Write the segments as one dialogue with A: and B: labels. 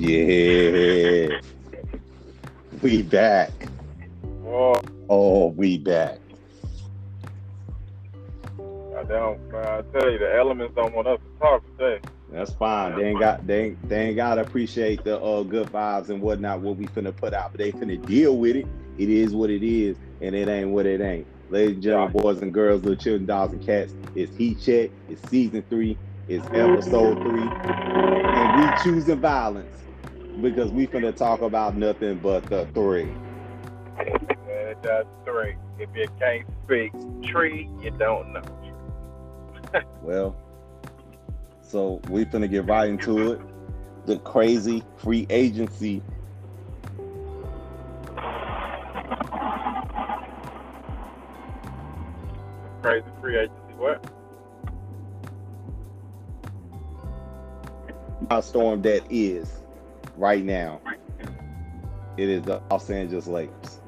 A: Yeah. We back.
B: Oh,
A: Oh, we back.
B: I don't. I tell you, the elements don't want us to talk today.
A: That's fine. They ain't got they ain't, they ain't gotta appreciate the uh good vibes and whatnot what we finna put out, but they finna deal with it. It is what it is, and it ain't what it ain't. Ladies and gentlemen, boys and girls, little children, dogs and cats, it's Heat Check, it's season three, it's episode three, and we choosing violence because we finna talk about nothing but the three.
B: That's three. If you can't speak tree, you don't know.
A: Well, so we finna get right into it. The crazy free agency.
B: Crazy free agency. What?
A: storm that is right now. It is the Los Angeles Lakers.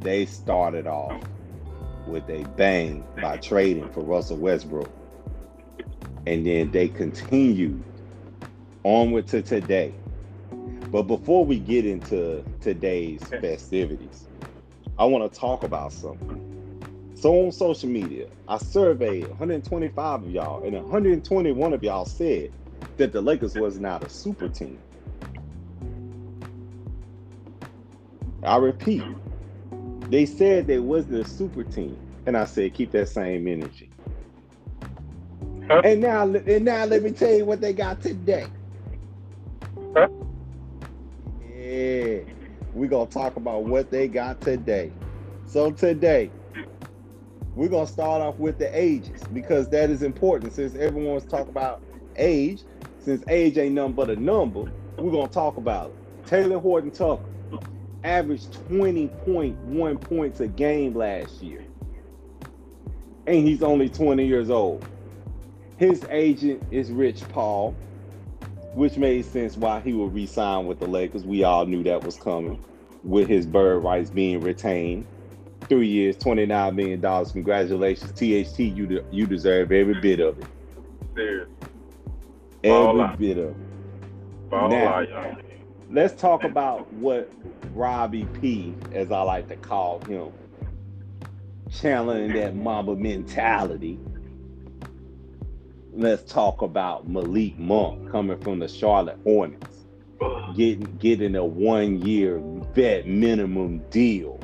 A: They started off with a bang by trading for Russell Westbrook. And then they continued onward to today. But before we get into today's festivities, I want to talk about something. So on social media, I surveyed 125 of y'all, and 121 of y'all said that the Lakers was not a super team. I repeat, they said they wasn't a super team, and I said keep that same energy.
B: Huh?
A: And now, and now let me tell you what they got today.
B: Huh?
A: Yeah, we're gonna talk about what they got today. So today, we're gonna start off with the ages because that is important. Since everyone's talking about age, since age ain't nothing but a number, we're gonna talk about it. Talen Horton Tucker averaged 20.1 points a game last year. And he's only 20 years old. His agent is Rich Paul, which made sense why he would re-sign with the Lakers. We all knew that was coming with his bird rights being retained. Three years, $29 million. Congratulations. THT, you, de- you deserve every bit of it.
B: Serious. Ball
A: Every bit of it.
B: Ball
A: Now-
B: y'all.
A: Let's talk about what Robbie P, as I like to call him, channeling that Mamba mentality. Let's talk about Malik Monk coming from the Charlotte Hornets, getting getting a one year vet minimum deal,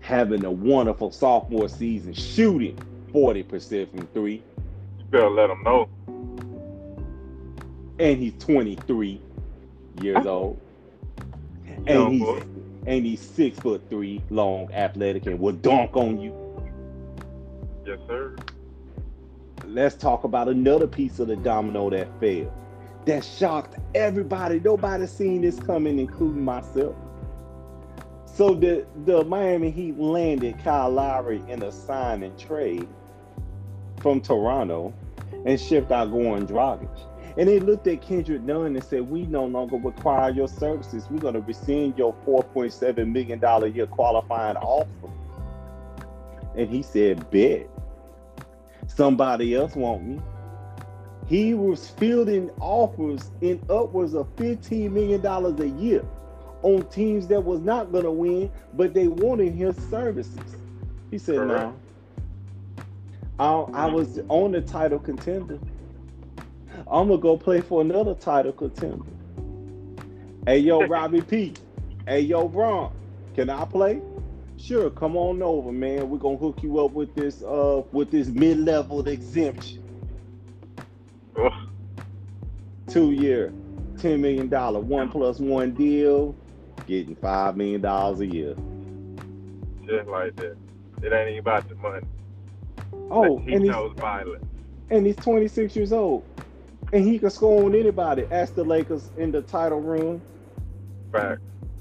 A: having a wonderful sophomore season, shooting 40% from three,
B: You better let him know.
A: and he's 23 years oh. old. And he's
B: boy.
A: and he's six foot three, long, athletic, and will dunk on you.
B: Yes, sir.
A: Let's talk about another piece of the domino that fell. That shocked everybody. Nobody seen this coming, including myself. So the the Miami Heat landed Kyle Lowry in a sign and trade from Toronto and shipped out Goran Dragic. And they looked at Kendrick Nunn and said, "We no longer require your services. We're going to rescind your 4.7 million dollar year qualifying offer." And he said, "Bet." Somebody else want me. He was fielding offers in upwards of $15 million a year on teams that was not gonna win, but they wanted his services. He said. "No, I, I was on the title contender. I'm gonna go play for another title contender." Hey yo, Robbie P. Hey yo, Bron, can I play? Sure, come on over, man. We're gonna hook you up with this uh with this mid-level exemption.
B: Ugh.
A: Two year, ten million dollar, one plus one deal, getting five million dollars a year.
B: Just like that. It ain't even about the money.
A: Oh,
B: he
A: and he's
B: knows violence.
A: and he's 26 years old. And he can score on anybody. Ask the Lakers in the title room.
B: Right.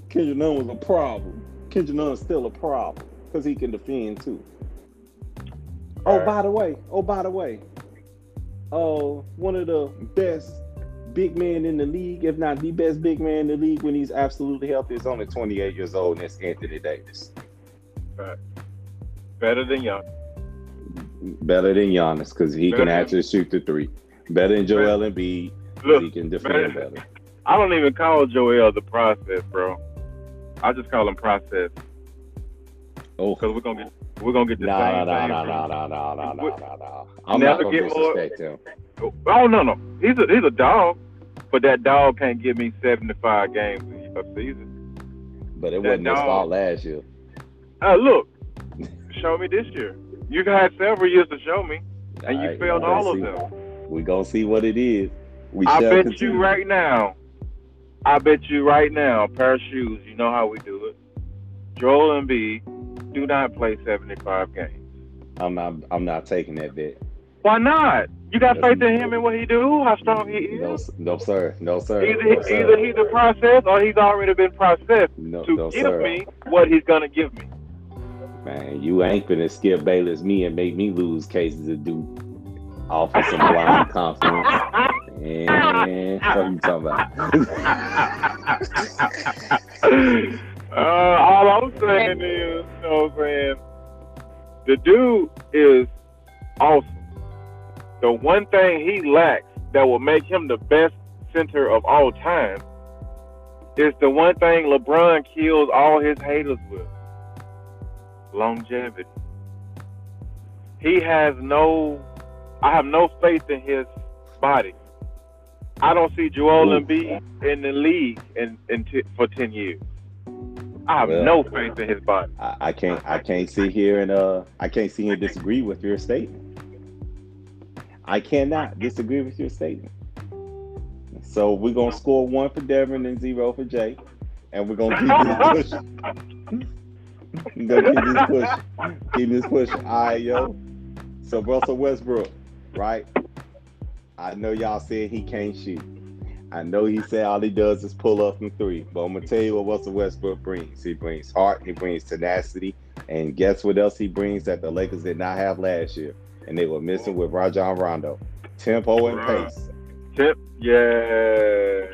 A: Kendrick Nunn was a problem. Kendrick Nunn's still a problem because he can defend too. Oh, by the way, oh, by the way, uh, one of the best big men in the league, if not the best big man in the league when he's absolutely healthy, is only 28 years old, and that's Anthony Davis.
B: Fact. Better than young.
A: Better than Giannis because he
B: Better
A: can
B: than-
A: actually shoot the three. Better than Joel Embiid
B: Look,
A: he can defend
B: better-
A: better.
B: I don't even call Joel the process, bro. I just call him process
A: Oh,
B: because we're gonna get we're gonna get the
A: no,
B: same
A: no,
B: thing.
A: no, no, no, no, no,
B: We-
A: no, no. I'm
B: Never
A: not gonna
B: get more-
A: disrespect him.
B: Oh no, no, he's a he's a dog, but that dog can't give me seventy five games a season.
A: But it
B: That
A: wasn't his
B: dog-
A: fault last year.
B: Uh, look, show me this year. You've had several years to show me, and you failed all of
A: see-
B: them.
A: We gonna see what it is. We
B: I bet
A: continue.
B: you right now. I bet you right now, a pair of shoes. You know how we do it. Joel Embiid do not play seventy five games.
A: I'm not. I'm not taking that bet.
B: Why not? You got faith in him and what he do? How strong he
A: No,
B: is?
A: s- no, sir. No, sir.
B: Either,
A: No, sir.
B: either he's a process or he's already been processed
A: no,
B: to
A: no,
B: give
A: sir.
B: me what he's gonna give me.
A: Man, you ain't gonna skip Bayless me and make me lose cases of Duke off of some blind confidence. And what you talking about?
B: uh, all I'm saying is, you know what I'm saying? The dude is awesome. The one thing he lacks that will make him the best center of all time is the one thing LeBron kills all his haters with longevity. He has no, I have no faith in his body. I don't see Joel. Embiid in the league in, in t- for ten years. I have
A: Well.
B: no faith in his body.
A: I, I can't. I can't sit here and uh. I can't sit here and disagree with your statement. I cannot disagree with your statement. So we're gonna score one for Devin and zero for Jay, and we're gonna keep this pushing. we're gonna keep this pushing. Keep this pushing. All right, yo. So Russell Westbrook, right? I know y'all said he can't shoot. I know he said all he does is pull up from three, but I'm gonna tell you what Russell Westbrook brings. He brings heart, he brings tenacity, and guess what else he brings that the Lakers did not have last year, and they were missing with Rajon Rondo, tempo and
B: Right.
A: pace.
B: Tip, yeah.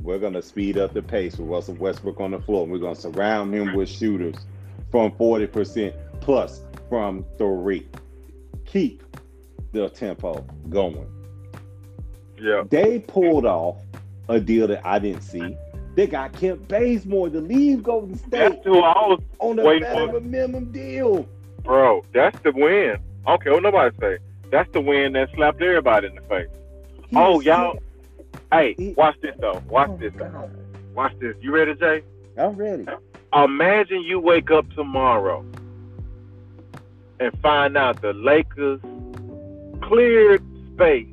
A: We're gonna speed up the pace with Russell Westbrook on the floor. We're gonna surround him with shooters from 40% plus from three. Keep the tempo going.
B: Yeah.
A: They pulled off a deal that I didn't see. They got Kent Bazemore to leave Golden State
B: That's who I was,
A: on
B: for.
A: a minimum deal.
B: bro. That's the win. Okay, what nobody say. That's the win that slapped everybody in the face.
A: He
B: Oh, y'all. Hey,
A: He-
B: watch this though. Watch
A: Oh,
B: this. Though.
A: God.
B: Watch this. You ready, Jay?
A: I'm ready.
B: Imagine you wake up tomorrow and find out the Lakers cleared space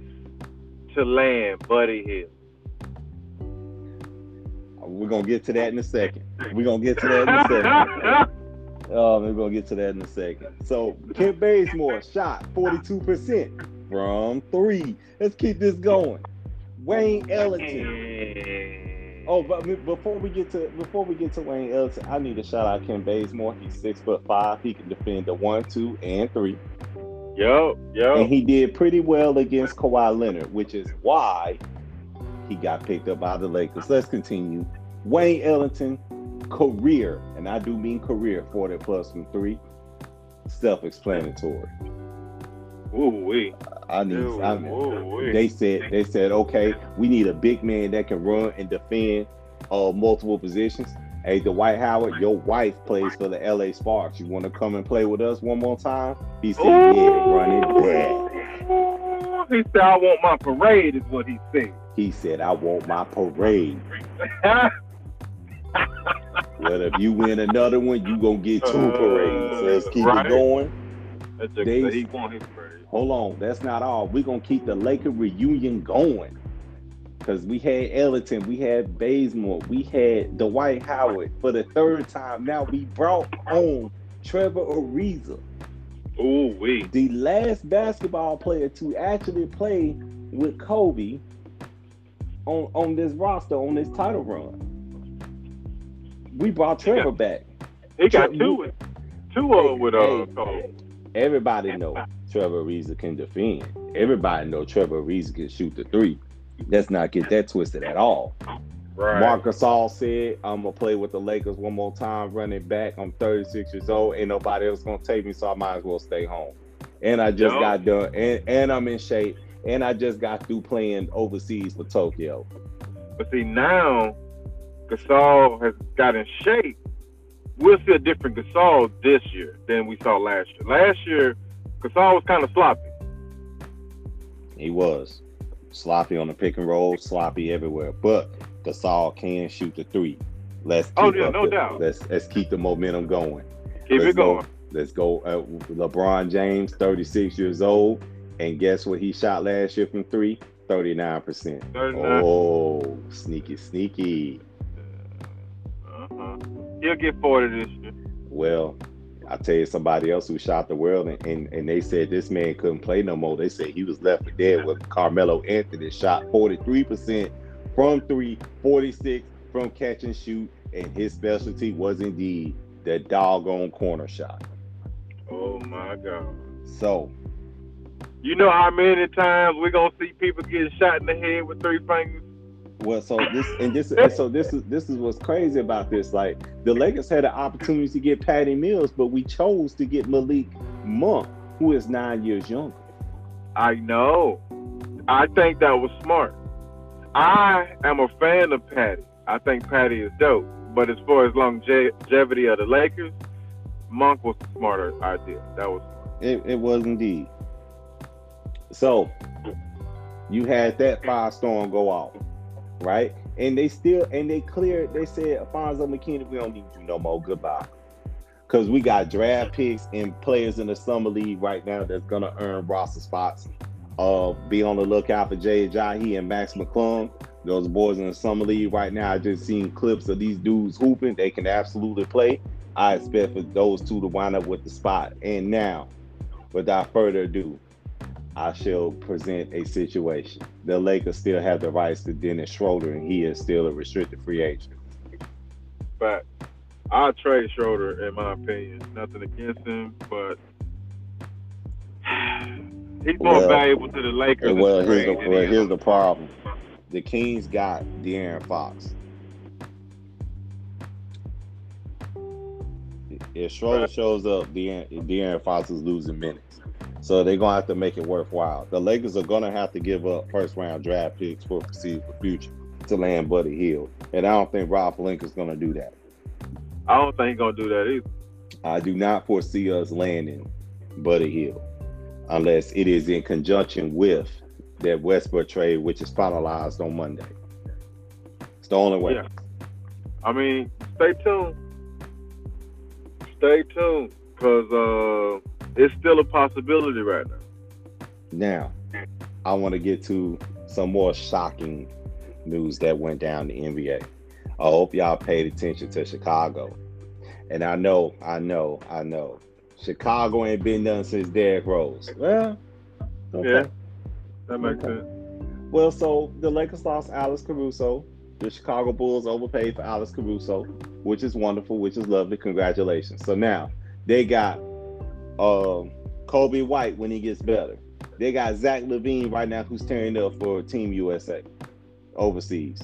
B: to land Buddy Hield.
A: We're gonna get to that in a second. We're gonna get to that in a second. Oh, we're gonna get to that in a second. So Kent Bazemore shot 42% from three. Let's keep this going. Wayne Ellington. Oh, but before we get to before we get to Wayne Ellington, I need to shout out Kent Bazemore. He's six foot five. He can defend the one, two, and three.
B: Yo, yo.
A: And he did pretty well against Kawhi Leonard, which is why he got picked up by the Lakers. Let's continue. Wayne Ellington, career, and I do mean career, 40 plus from three. Self-explanatory.
B: Ooh wee.
A: I need.
B: Ooh,
A: I mean, they said they said okay, we need a big man that can run and defend uh, multiple positions. Hey, Dwight Howard, your wife plays for the LA Sparks. You want to come and play with us one more time? He said, "Yeah, run it back."
B: He said, I want my parade, is what he said.
A: He said, "I want my parade." Well, if you win another one, you gonna get two uh, parades. So let's keep
B: Right.
A: it going.
B: That's
A: They-
B: he want his parade.
A: Hold on, that's not all. We're gonna keep the Laker reunion going. Cause we had Ellington, we had Bazemore, we had Dwight Howard for the third time. Now we brought on Trevor Ariza,
B: Oh wee.
A: the last basketball player to actually play with Kobe on on this roster on this title run. We brought Trevor back.
B: He got
A: Tre-
B: two with two of them with uh Cole.
A: Everybody know Trevor Ariza can defend. Everybody know Trevor Ariza can shoot the three. Let's not get that twisted at all.
B: Right.
A: Marc Gasol said, I'm gonna play with the Lakers one more time, running back. I'm 36 years old. Ain't nobody else gonna take me, so I might as well stay home. And I just
B: Yo.
A: got done, and, and I'm in shape, and I just got through playing overseas for Tokyo.
B: But see now, Gasol has got in shape. We'll see a different Gasol this year than we saw last year. Last year, Gasol was kind of sloppy.
A: He was sloppy on the pick and roll, sloppy everywhere. But Gasol can shoot the three. Let's
B: Oh,
A: keep
B: yeah,
A: up
B: no
A: the-
B: doubt.
A: Let's let's keep the momentum going.
B: Keep
A: let's
B: it going.
A: Go, let's go. Uh, LeBron James, 36 years old, and guess what he shot last year from three? 39%.
B: 39.
A: Oh, sneaky, sneaky.
B: Uh-huh. He'll get 40 this year.
A: Well, I tell you somebody else who shot the world, and, and, and they said this man couldn't play no more. They said he was left for dead with Carmelo Anthony shot 43% from three, 46 from catch and shoot, and his specialty was indeed the doggone corner shot.
B: Oh my God.
A: So
B: You know how many times we're gonna see people getting shot in the head with three fingers?
A: Well, so this and this and so this is this is what's crazy about this. Like the Lakers had an opportunity to get Patty Mills, but we chose to get Malik Monk, who is nine years younger.
B: I know. I think that was smart. I am a fan of Patty. I think Patty is dope. But as far as longevity of the Lakers, Monk was the smarter idea. That was
A: It, it was indeed. So you had that firestorm go off, right? And they still and they cleared. They said, Alfonzo McKinnie, we don't need you no more. Goodbye. Because we got draft picks and players in the summer league right now that's gonna earn roster spots. Uh, be on the lookout for Jay Jahi and Max McClung. Those boys in the summer league right now. I just seen clips of these dudes hooping. They can absolutely play. I expect for those two to wind up with the spot. And now, without further ado, I shall present a situation. The Lakers still have the rights to Dennis Schroeder, and he is still a restricted free agent.
B: but I'll trade Schroeder in my opinion. Nothing against him, but he's more
A: Well,
B: valuable to the Lakers.
A: Well, here's the, well,
B: he
A: here's the problem. The Kings got De'Aaron Fox. If Schroeder shows up, De'Aaron, De'Aaron Fox is losing minutes. So they're gonna have to make it worthwhile. The Lakers are gonna have to give up first round draft picks for foreseeable future to land Buddy Hield. And I don't think Rob Pelinka's gonna do that.
B: I don't think he's gonna do that either.
A: I do not foresee us landing Buddy Hield unless it is in conjunction with that Westbrook trade, which is finalized on Monday. It's the only way.
B: Yeah. I mean, stay tuned. Stay tuned, cause uh, it's still a possibility right now.
A: Now, I want to get to some more shocking news that went down in the NBA. I hope y'all paid attention to Chicago. And I know, I know, I know. Chicago ain't been done since Derrick Rose. Well, okay.
B: Yeah. That makes
A: Okay.
B: sense.
A: Well, so the Lakers lost Alex Caruso. The Chicago Bulls overpaid for Alex Caruso, which is wonderful, which is lovely. Congratulations. So now they got um, Coby White when he gets better. They got Zach LaVine right now who's tearing up for Team USA overseas.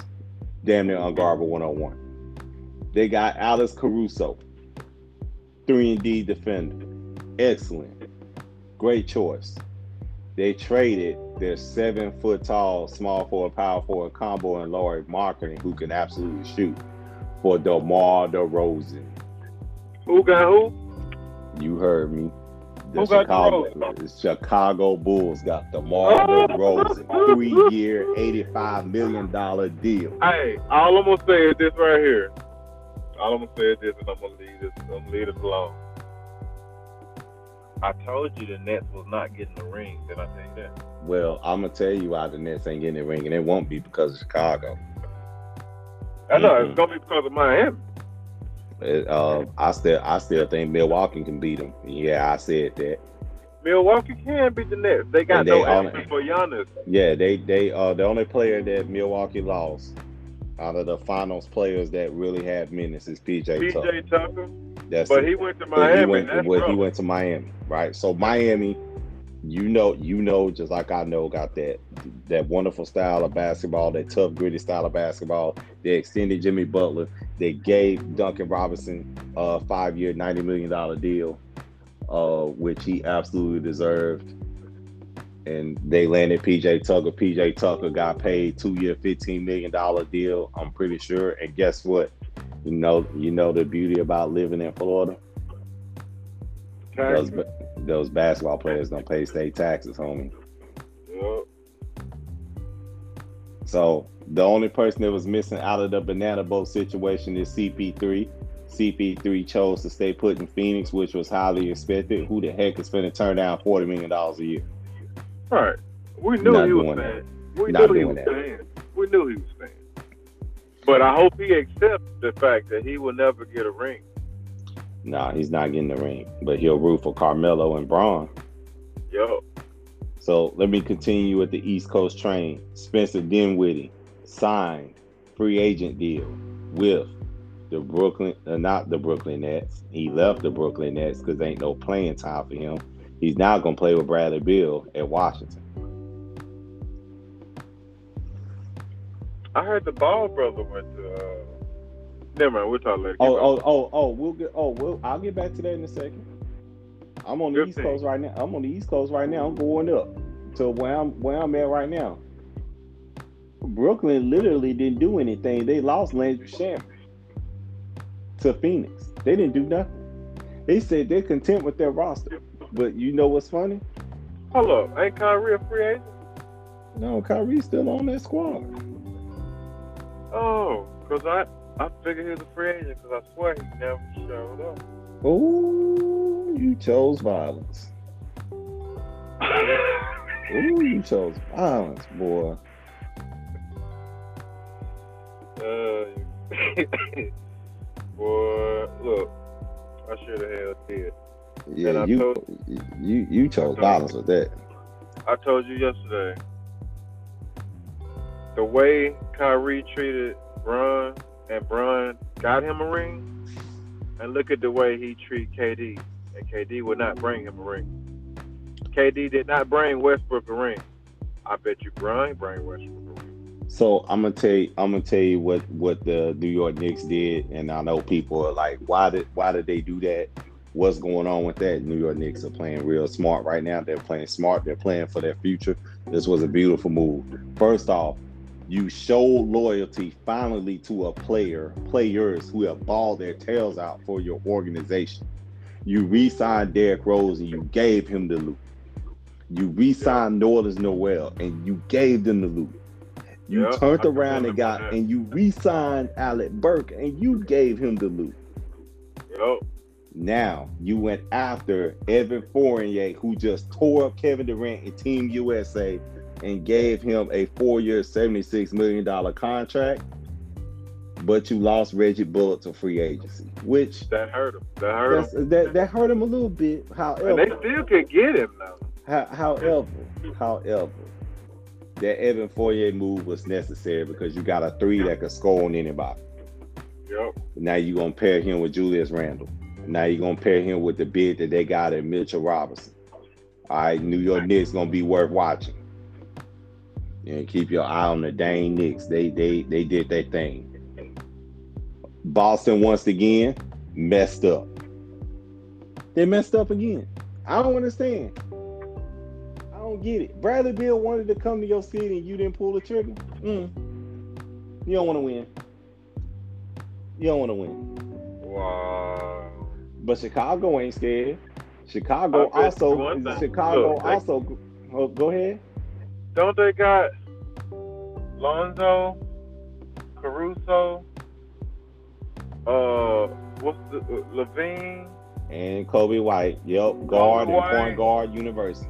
A: Damn near unguardable 101. They got Alex Caruso, 3 and D defender. Excellent. Great choice. They traded their seven foot tall, small forward, power forward combo and Lauri Markkanen, who can absolutely shoot, for DeMar DeRozan.
B: Who got who?
A: You heard me. The Chicago, the Chicago Bulls got DeMar. DeRozan, three year, $85 million deal.
B: Hey, all I'm gonna say is this right here. All I'm gonna say is this, and I'm gonna leave this. I'm gonna leave it alone. I told you the Nets was not getting the ring. Did I tell you that?
A: Well, I'm going to tell you why the Nets ain't getting the ring, and it won't be because of Chicago.
B: I know
A: Mhm.
B: it's gonna be because of Miami.
A: Uh, I still I still think Milwaukee can beat them. Yeah, I said that.
B: Milwaukee can beat the Nets. They got
A: And
B: no answer for Giannis.
A: Yeah, they they uh the only player that Milwaukee lost out of the finals players that really had minutes is PJ, Tucker.
B: PJ Tucker,
A: That's
B: but
A: it.
B: he went to Miami.
A: he went
B: That's
A: well, he went to Miami, right? So Miami, you know, you know, just like I know, got that that wonderful style of basketball, that tough, gritty style of basketball. They extended Jimmy Butler. They gave Duncan Robinson a five-year, ninety million dollar deal, uh, which he absolutely deserved. and they landed PJ Tucker. PJ Tucker got paid two year, fifteen million dollar deal. I'm pretty sure. And guess what? You know, you know the beauty about living in Florida. Those, those basketball players don't pay state taxes, homie.
B: Yep.
A: So the only person that was missing out of the banana boat situation is CP3. CP3 chose to stay put in Phoenix, which was highly expected. Who the heck is going to turn down forty million dollars a year?
B: Right. We knew
A: Not
B: he was staying. We
A: Not
B: knew he was
A: that.
B: We knew he was staying. But I hope he accepts the fact that he will never get a ring.
A: Nah, he's not getting the ring, but he'll root for Carmelo and Bron.
B: Yo.
A: So let me continue with the East Coast train. Spencer Dinwiddie signed free agent deal with the Brooklyn, uh, not the Brooklyn Nets. He left the Brooklyn Nets because ain't no playing time for him. He's now gonna play with Bradley Beal at Washington.
B: I heard the Ball brother went to. Uh... Never mind. We'll talk later.
A: Oh, oh, oh, oh, we'll get. Oh, we'll. I'll get back to that in a second. I'm on the
B: Good
A: East
B: thing.
A: Coast right now. I'm on the East Coast right now. I'm going up to where I'm where I'm at right now. Brooklyn literally didn't do anything. They lost Landry Shamet to Phoenix. They didn't do nothing. They said they're content with their roster. But you know what's funny?
B: Hold up. Ain't Kyrie a free agent?
A: No, Kyrie's still on that squad.
B: Oh, because I, I figured he was a free agent because I swear he never showed up.
A: Ooh, you chose violence. Ooh, you chose violence, boy.
B: Uh, boy, look, I should have held. And
A: Yeah, you
B: told-
A: you you chose violence with that.
B: I told you yesterday. The way Kyrie treated Bron and Bron got him a ring, and look at the way he treat KD, and KD would not bring him a ring. KD did not bring Westbrook a ring. I bet you Bron bring Westbrook a ring.
A: So I'm gonna tell you, I'm gonna tell you what what the New York Knicks did, and I know people are like, why did why did they do that? What's going on with that? New York Knicks are playing real smart right now. They're playing smart. They're playing for their future. This was a beautiful move. First off, you showed loyalty finally to a player, players who have balled their tails out for your organization. You re-signed Derrick Rose and you gave him the loot. You re-signed Nerlens Noel and you gave them the loot. You
B: Yep,
A: turned around and got
B: that.
A: and you re-signed Alec Burke and you gave him the loot.
B: Yo,
A: Now you went after Evan Fournier, who just tore up Kevin Durant and Team USA and gave him a four-year, $76 million contract. But you lost Reggie Bullock to free agency, which
B: that hurt him. That hurt him.
A: that, that hurt him a little bit.
B: And
A: However,
B: they still could get him though.
A: Ho- However, however, that Evan Fournier move was necessary because you got a three that could score on anybody.
B: Yep.
A: Now you're gonna pair him with Julius Randle. Now you're gonna pair him with the bid that they got at Mitchell Robinson. All right, New York Knicks gonna be worth watching. And keep your eye on the Dane Knicks. They they they did their thing. Boston once again messed up. They messed up again. I don't understand. I don't get it. Bradley Beal wanted to come to your city and you didn't pull the trigger. Mm. You don't want to win. You don't want to win.
B: Wow.
A: But Chicago ain't scared. Chicago also. Chicago
B: Look, they-
A: also oh, go ahead.
B: Don't they got Lonzo, Caruso, uh, what's the uh, LaVine?
A: And Coby White, yep, guard and
B: White.
A: point guard university.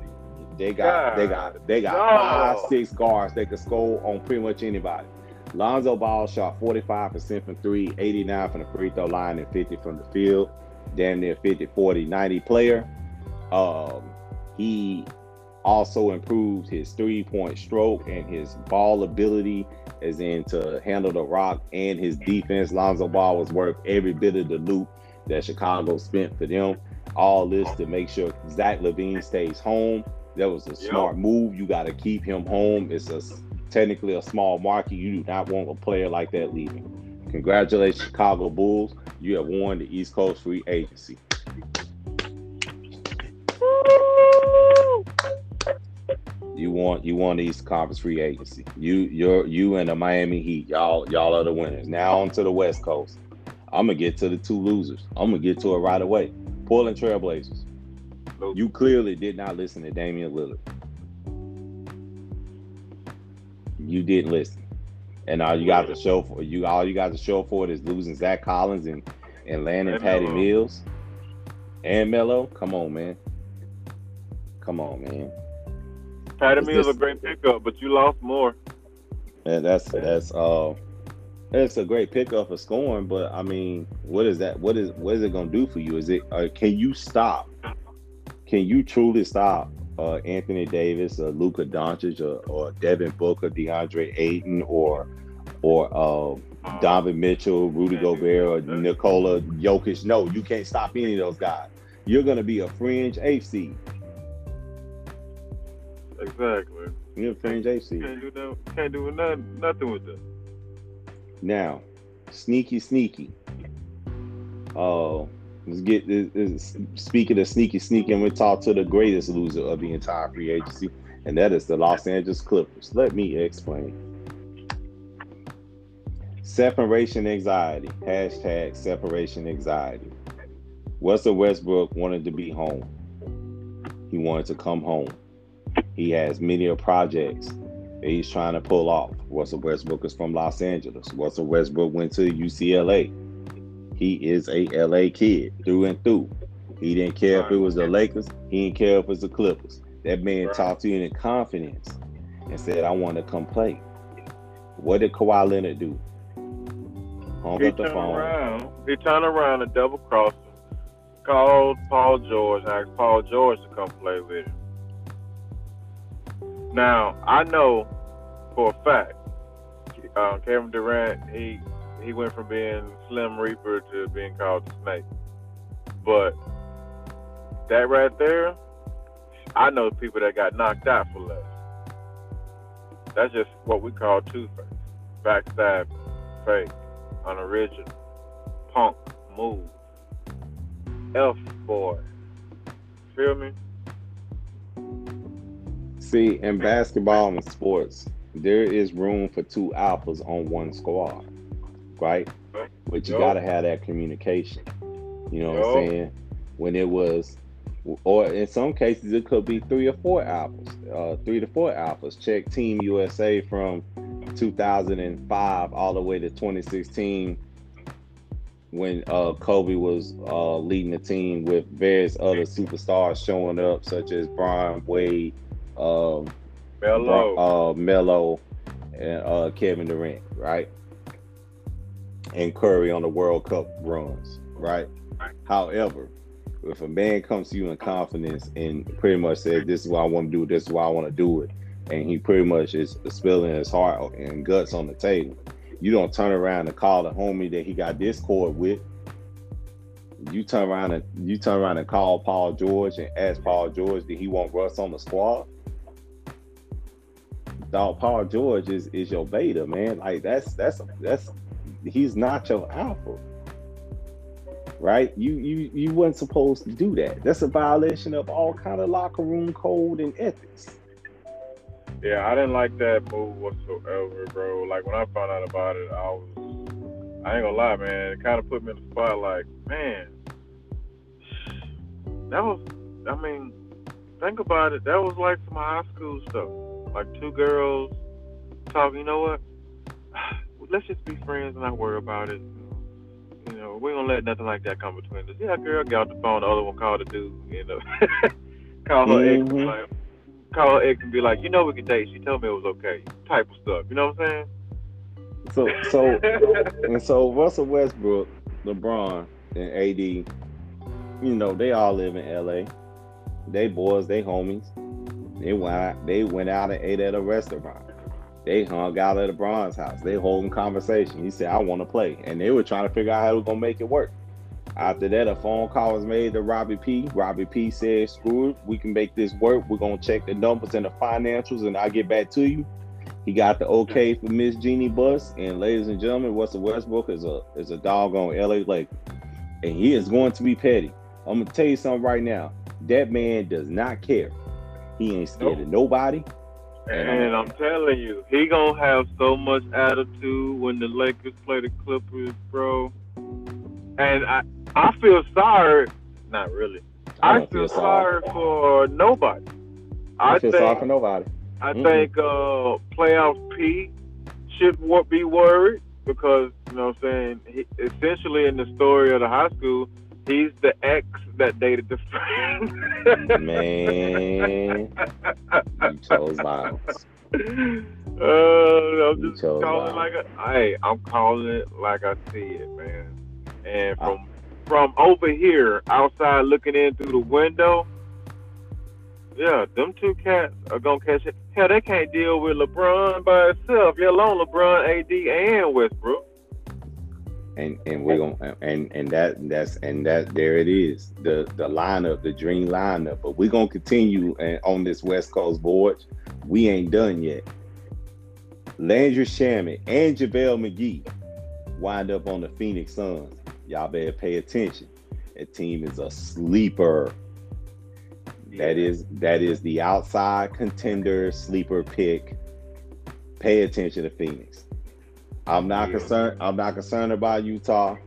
A: They got they got they got
B: God.
A: five, six guards that can score on pretty much anybody. Lonzo Ball shot 45% from three, 89 from the free throw line, and 50 from the field. Damn near 50, 40, 90 player. Um, he also improved his three-point stroke and his ball ability as in to handle the rock and his defense. Lonzo Ball was worth every bit of the loot that Chicago spent for them. All this to make sure Zach LaVine stays home. That was a
B: Yep.
A: smart move. You got to keep him home. It's a technically a small market. You do not want a player like that leaving. Congratulations, Chicago Bulls. You have won the East Coast free agency. You want you want East Conference free agency. You you're you and the Miami Heat. Y'all y'all are the winners. Now on to the West Coast. I'm gonna get to the two losers. I'm gonna get to it right away. Portland Trailblazers. You clearly did not listen to Damian Lillard. You didn't listen. And all you got to show for you all you got to show for it is losing Zach Collins and and landing and Patty Melo. Mills and Melo. Come on, man. Come on, man.
B: Patty Mills a great pickup, but you lost more.
A: And that's that's uh it's a great pickup for scoring, but I mean, what is that? What is what is it gonna do for you? Is it uh, can you stop? Can you truly stop uh, Anthony Davis, or Luka Doncic, or, or Devin Booker, DeAndre Ayton, or or uh, Donovan Mitchell, Rudy Gobert, or Nikola Jokic? No, you can't stop any of those guys. You're gonna be a fringe eighth seed.
B: Exactly.
A: Fringe eighth seed.
B: Can't do that. Can't do nothing. Nothing with that.
A: Now, sneaky, sneaky. Uh, let's get this, speaking of sneaky, sneaky. I'm gonna talk to the greatest loser of the entire free agency, and that is the Los Angeles Clippers. Let me explain. Separation anxiety. Hashtag separation anxiety. Russell Westbrook wanted to be home. He wanted to come home. He has many projects that he's trying to pull off. Russell Westbrook is from Los Angeles. Russell Westbrook went to UCLA. He is a LA kid through and through. He didn't care if it was the Lakers. He didn't care if it was the Clippers. That man talked to you in confidence and said, I want to come play. What did Kawhi Leonard do?
B: Hung he up the phone. Around. He turned around and double crossed him. Called Paul George, asked Paul George to come play with him. Now, I know for a fact, uh, Kevin Durant, he he went from being Slim Reaper to being called the Snake. But that right there, I know people that got knocked out for less. That's just what we call two-face, backstab, fake, unoriginal, punk, move, F boy. Feel me?
A: See, in basketball and sports, there is room for two alphas on one squad, right? But you got to have that communication. You know what I'm saying? When it was, or in some cases, it could be three or four alphas, uh, three to four alphas. Check Team USA from 2005 all the way to 2016 when uh, Kobe was uh, leading the team with various other superstars showing up, such as Brian Wade, um,
B: Melo,
A: uh, Melo, and uh, Kevin Durant, right? And Curry on the World Cup runs, right? However, if a man comes to you in confidence and pretty much says, "This is what I want to do. This is why I want to do it," and he pretty much is spilling his heart and guts on the table, you don't turn around and call the homie that he got discord with. You turn around and you turn around and call Paul George and ask Paul George that he want Russ on the squad dog Paul George is is your beta, man. Like that's that's that's he's not your alpha. Right? You you you weren't supposed to do that. That's a violation of all kind of locker room code and ethics.
B: Yeah, I didn't like that move whatsoever, bro. Like when I found out about it, I was I ain't gonna lie, man. It kind of put me in the spot like, man, that was I mean, think about it. That was like some high school stuff like two girls talking. You know what? Let's just be friends and not worry about it. You know, we don't let nothing like that come between us. Yeah, girl, get off the phone. The other one called the dude. You know, call her mm-hmm. ex, like, call her ex and be like, you know, we can date. She told me it was okay. Type of stuff. You know what I'm saying?
A: So, so, and so Russell Westbrook, LeBron, and AD, you know, they all live in LA. They boys, they homies. They went out, they went out and ate at a restaurant. They hung out at a Bron's house. They holding conversation. He said, I want to play. And they were trying to figure out how they were gonna make it work. After that, a phone call was made to Robbie P. Robbie P said, Screw it, we can make this work. We're gonna check the numbers and the financials, and I'll get back to you. He got the okay for Miss Jeanie Buss. And ladies and gentlemen, Russell Westbrook is a is a doggone LA Laker. And he is going to be petty. I'm gonna tell you something right now. That man does not care he ain't scared nope. of nobody.
B: And I'm telling you, he gonna have so much attitude when the Lakers play the Clippers, bro. And I, I feel sorry. Not really.
A: I
B: I, feel
A: feel sorry.
B: sorry for nobody.
A: I,
B: I
A: feel
B: think
A: sorry for nobody.
B: I
A: Mhm.
B: think uh, playoff P should be worried because you know what I'm saying. He, essentially, in the story of the high school, he's the ex that dated the friend.
A: Man, you chose violence.
B: uh, I'm
A: You
B: just calling like
A: violence.
B: a, hey, I'm calling it like I see it, man. And
A: I-
B: from from over here, outside looking in through the window, yeah, them two cats are gonna catch it. Hell, they can't deal with LeBron by itself, let alone LeBron, AD, and Westbrook.
A: And and we're gonna and and that that's and that there it is. The the lineup the dream lineup. But we're gonna continue and on this west coast voyage we ain't done yet. Landry Shamet and JaVale McGee wind up on the phoenix suns. Y'all better pay attention. That team is a sleeper. That is that is the outside contender sleeper pick. Pay attention to phoenix I'm not
B: Yeah.
A: concerned. I'm not concerned about Utah.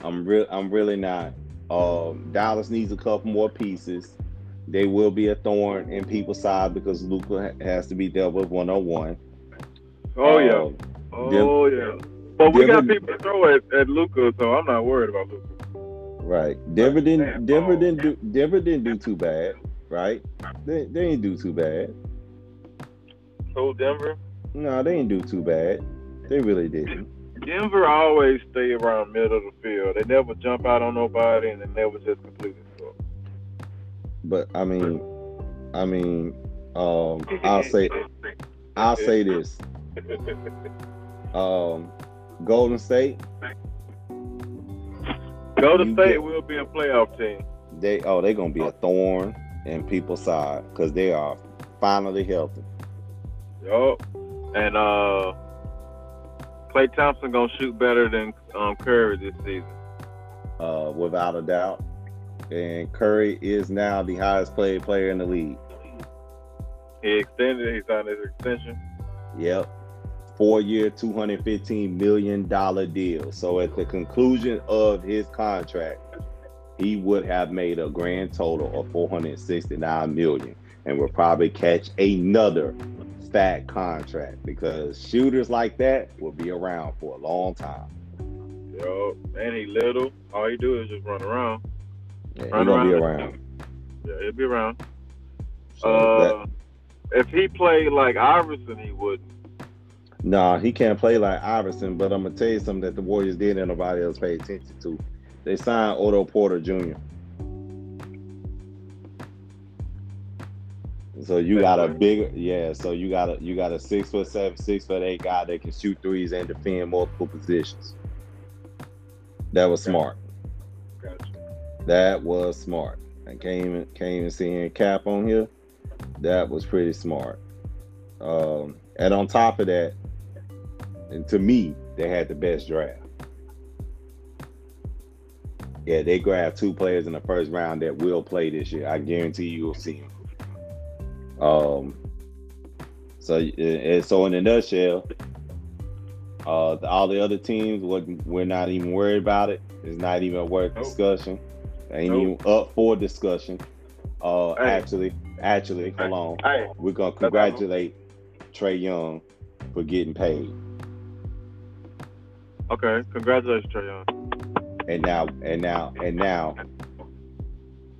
A: I'm real. I'm really not. Um, Dallas needs a couple more pieces. They will be a thorn in people's side because Luka has to be dealt with one on one.
B: Oh yeah,
A: Um,
B: oh yeah. But we got people to throw at, at Luka, so I'm not worried about Luka.
A: right. Denver didn't. Denver
B: oh.
A: didn't do. Denver didn't do too bad. Right. They they didn't do too bad.
B: So Denver,
A: No, they didn't do too bad. They really didn't.
B: Denver always stay around middle of the field. They never jump out on nobody, and they never just completely score.
A: But I mean, I mean, um, I'll say, I'll say this. Um, Golden State,
B: Golden State
A: get-
B: will be a playoff team.
A: they oh they're gonna be a thorn in people's side because they are finally healthy.
B: Yup. And uh, Klay Thompson gonna shoot better than um, Curry this season.
A: uh, without a doubt. And Curry is now the highest paid player in the league.
B: He extended. He signed his extension.
A: Yep. Four year, $215 million deal. So at the conclusion of his contract, he would have made a grand total of 469 million and will probably catch another fat contract because shooters like that will be around for a long time.
B: Yup. And he little. All he do is just run around.
A: Yeah,
B: Run
A: gonna be
B: around.
A: around.
B: Yeah, he'll be around.
A: So
B: uh,
A: that-
B: if he played like Iverson, he wouldn't.
A: Nah, he can't play like Iverson, but I'm gonna tell you something that the Warriors did and nobody else paid attention to. They signed Otto Porter Jr. So you got a bigger, yeah. So you got a you got a six foot seven, six foot eight guy that can shoot threes and defend multiple positions. That was smart.
B: Gotcha.
A: That was smart. I came came and seeing Cap on here. That was pretty smart. Um, and on top of that, and to me, they had the best draft. Yeah, they grabbed two players in the first round that will play this year. I guarantee you will see them. Um, so and so in a nutshell, uh, all the other teams, we're not even worried about it. It's not even worth
B: Nope.
A: discussion. Ain't
B: Nope.
A: even up for discussion. Uh,
B: Hey.
A: actually, actually, hold on.
B: Hey,
A: We're gonna congratulate Trae Young for getting paid.
B: okay. Congratulations, Trae Young.
A: And now, and now, and now,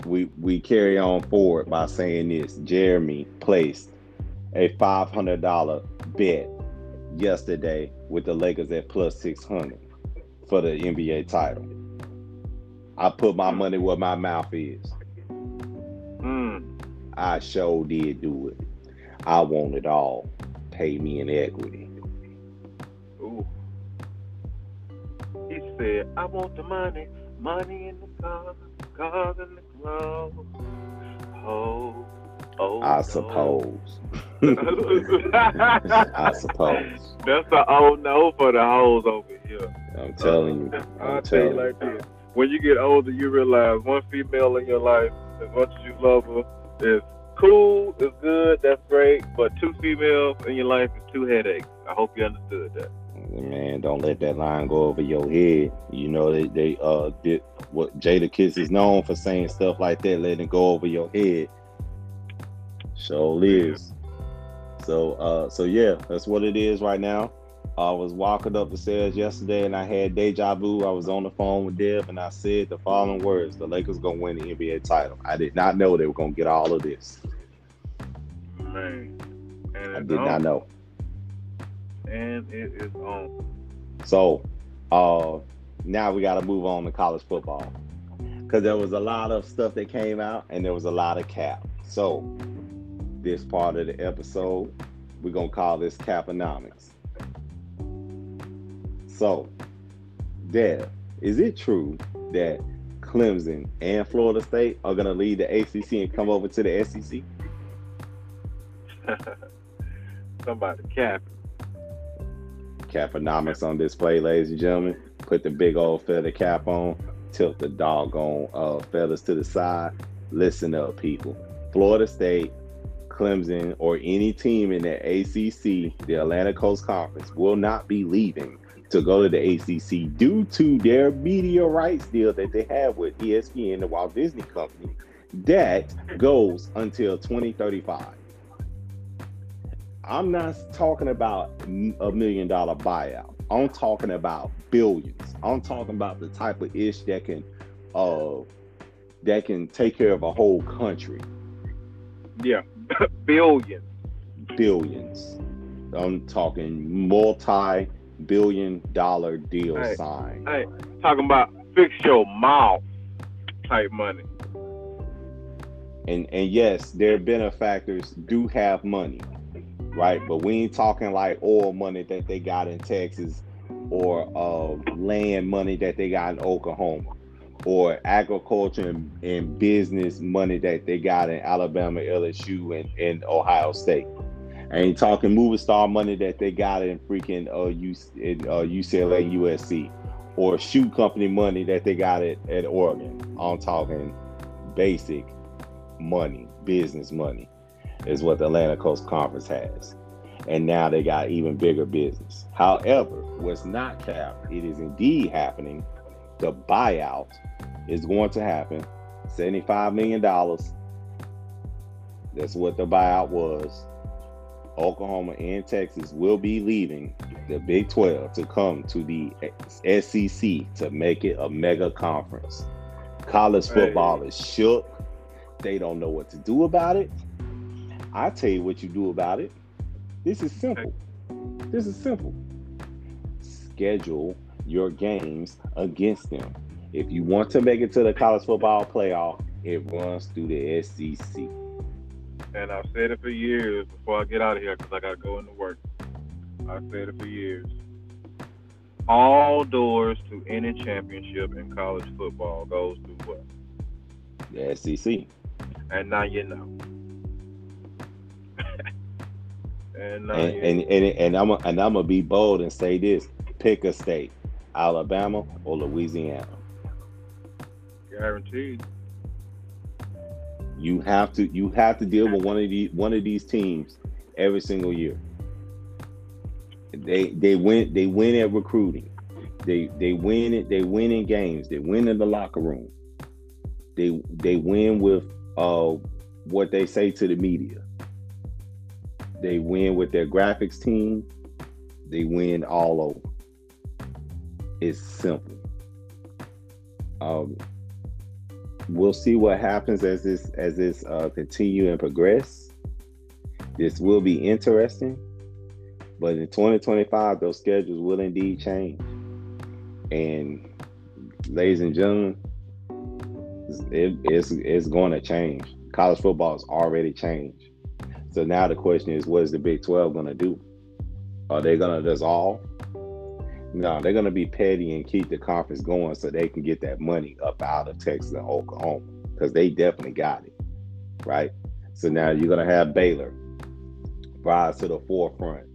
A: we we carry on forward by saying this. Jeremy placed a five hundred dollar bet yesterday with the Lakers at plus six hundred for the NBA title. I put my money where my mouth is.
B: Hmm.
A: I sure did do it. I want it all. Pay me in equity.
B: Ooh. He said, I want the money, money in the car, cars in the Oh, oh.
A: I suppose. I
B: I
A: suppose.
B: That's the oh no for the hoes over here.
A: I'm telling you.
B: I'll
A: I'm
B: tell you
A: telling you.
B: like this. When you get older, you realize one female in your life, as much as you love her, is cool, is good, that's great, but two females in your life is two headaches. I hope you understood that.
A: Man, don't let that line go over your head. You know they they uh did what Jadakiss is known for saying stuff like that, letting it go over your head. So Liz. So uh so yeah, that's what it is right now. I was walking up the stairs yesterday and I had deja vu. I was on the phone with Dev and I said the following words: "The Lakers gonna win the NBA title." I did not know they were gonna get all of this.
B: Man,
A: I did not know.
B: And it is on.
A: So, uh, now we got to move on to college football because there was a lot of stuff that came out and there was a lot of cap. So, this part of the episode, we're gonna call this Caponomics. So, Dev, is it true that Clemson and Florida State are going to lead the ACC and come over to the SEC?
B: Somebody cap.
A: Caponomics on display, ladies and gentlemen. Put the big old feather cap on. Tilt the doggone uh, feathers to the side. Listen up, people. Florida State, Clemson, or any team in the ACC, the Atlantic Coast Conference, will not be leaving to go to the ACC due to their media rights deal that they have with ESPN, the Walt Disney Company, that goes until 2035. I'm not talking about a million dollar buyout. I'm talking about billions. I'm talking about the type of ish that can uh that can take care of a whole country.
B: Yeah. billions.
A: Billions. I'm talking multi billion dollar deal hey, signed.
B: Hey, talking about fix your mouth type money.
A: And and yes, their benefactors do have money, right? But we ain't talking like oil money that they got in Texas or uh, land money that they got in Oklahoma or agriculture and, and, business money that they got in Alabama, LSU, and, and Ohio State. I ain't talking movie star money that they got in freaking uh, in, uh, UCLA, USC, or shoe company money that they got at, at Oregon. I'm talking basic money, business money, is what the Atlantic Coast Conference has. And now they got even bigger business. However, what's not capped, it is indeed happening. The buyout is going to happen. $75 million. That's what the buyout was Oklahoma and Texas will be leaving the Big 12 to come to the SEC to make it a mega conference. College football hey. is shook. They don't know what to do about it. I tell you what you do about it. This is simple. This is simple. Schedule your games against them. If you want to make it to the college football playoff, it runs through the SEC
B: and I've said it for years before I get out of here because I got to go into work. I've said it for years. All doors to any championship in college football goes through what?
A: The SEC.
B: And now you know.
A: And, and, and, and, and I'm a, and I'm gonna be bold and say this: pick a state, Alabama or Louisiana.
B: Guaranteed.
A: You have to you have to deal with one of these one of these teams every single year. They they win they win at recruiting. They they win it they win in games. They win in the locker room. They they win with uh what they say to the media. They win with their graphics team. They win all over. It's simple. Um, we'll see what happens as this as this uh, continue and progress. This will be interesting, but in 2025, those schedules will indeed change. And ladies and gentlemen, it, it's it's going to change. College football has already changed. So now the question is, what is the Big 12 going to do? Are they going to dissolve? No, they're gonna be petty and keep the conference going so they can get that money up out of Texas and Oklahoma because they definitely got it, right? So now you're gonna have Baylor rise to the forefront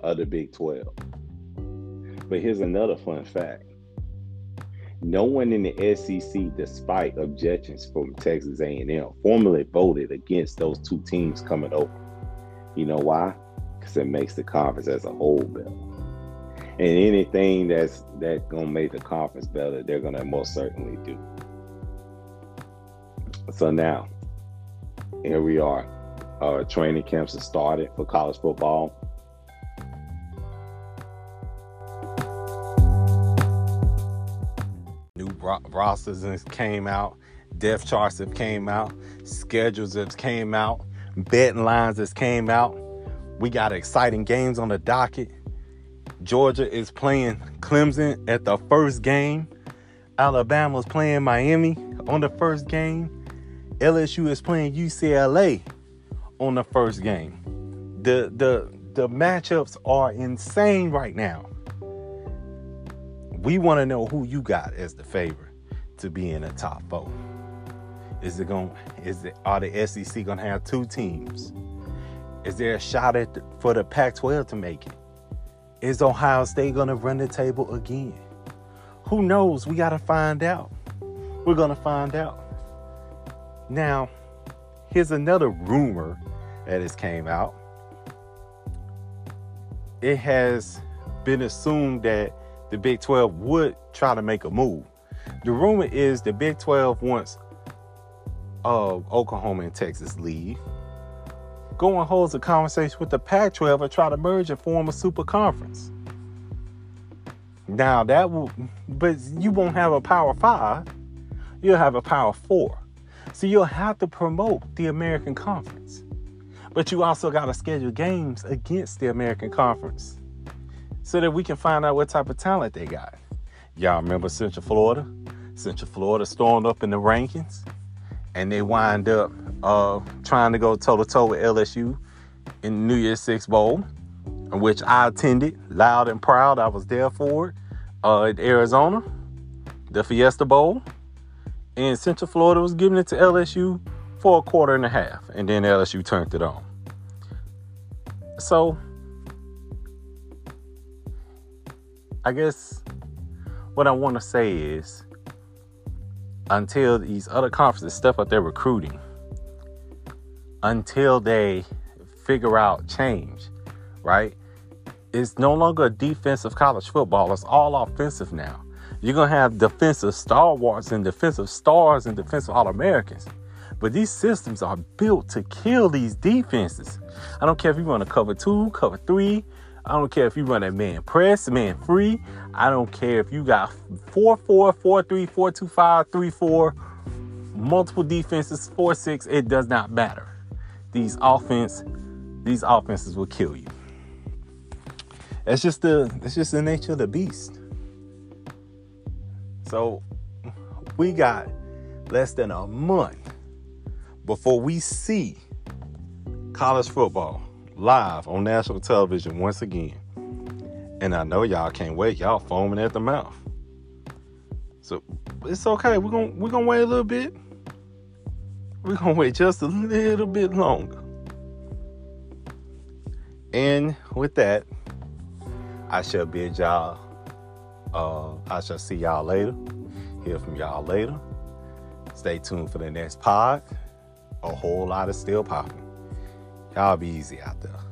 A: of the Big 12. But here's another fun fact:
C: no one in the SEC, despite objections from Texas A&M, formally voted against those two teams coming over. You know why? Because it makes the conference as a whole better. And anything that's that's gonna make the conference better, they're gonna most certainly do. So now, here we are. Uh, training camps have started for college football.
A: New rosters have came out, depth charts have came out, schedules have came out, betting lines has came out. We got exciting games on the docket. Georgia is playing Clemson at the first game. Alabama's playing Miami on the first game. LSU is playing UCLA on the first game. The the the matchups are insane right now. We want to know who you got as the favorite to be in the top four. Is it going? Is it? Are the SEC going to have two teams? Is there a shot at for the Pac-12 to make it? Is Ohio State going to run the table again? Who knows? We got to find out. We're going to find out. Now, here's another rumor that has came out. It has been assumed that the Big 12 would try to make a move. The rumor is the Big 12 wants uh, Oklahoma and Texas leave. Go and hold a conversation with the Pac 12 or try to merge and form a super conference. Now that will, but you won't have a power five. You'll have a power four. So you'll have to promote the American Conference. But you also got to schedule games against the American Conference so that we can find out what type of talent they got. Y'all remember Central Florida? Central Florida stormed up in the rankings and they wind up uh, trying to go toe to toe with LSU in New Year's Six Bowl, which I attended loud and proud. I was there for it uh, in Arizona, the Fiesta Bowl and Central Florida was giving it to LSU for a quarter and a half, and then LSU turned it on. So, I guess what I want to say is until these other conferences step up their recruiting, until they figure out change, right? It's no longer a defensive college football, it's all offensive now. You're to have defensive stalwarts and defensive stars and defensive All Americans. But these systems are built to kill these defenses. I don't care if you run a cover two, cover three. I don't care if you run a man press, man free. I don't care if you got 4 4, 4 3, 4 2 5, 3 4, multiple defenses, 4 6. It does not matter. These offense, these offenses will kill you. That's just the that's just the nature of the beast. So we got less than a month before we see college football live on national television once again. And I know y'all can't wait. Y'all foaming at the mouth. So it's okay. We're gonna we're gonna wait a little bit. We're gonna wait just a little bit longer. And with that, I shall bid y'all uh, I shall see y'all later. Hear from y'all later. Stay tuned for the next pod. A whole lot of still popping. Y'all be easy out there.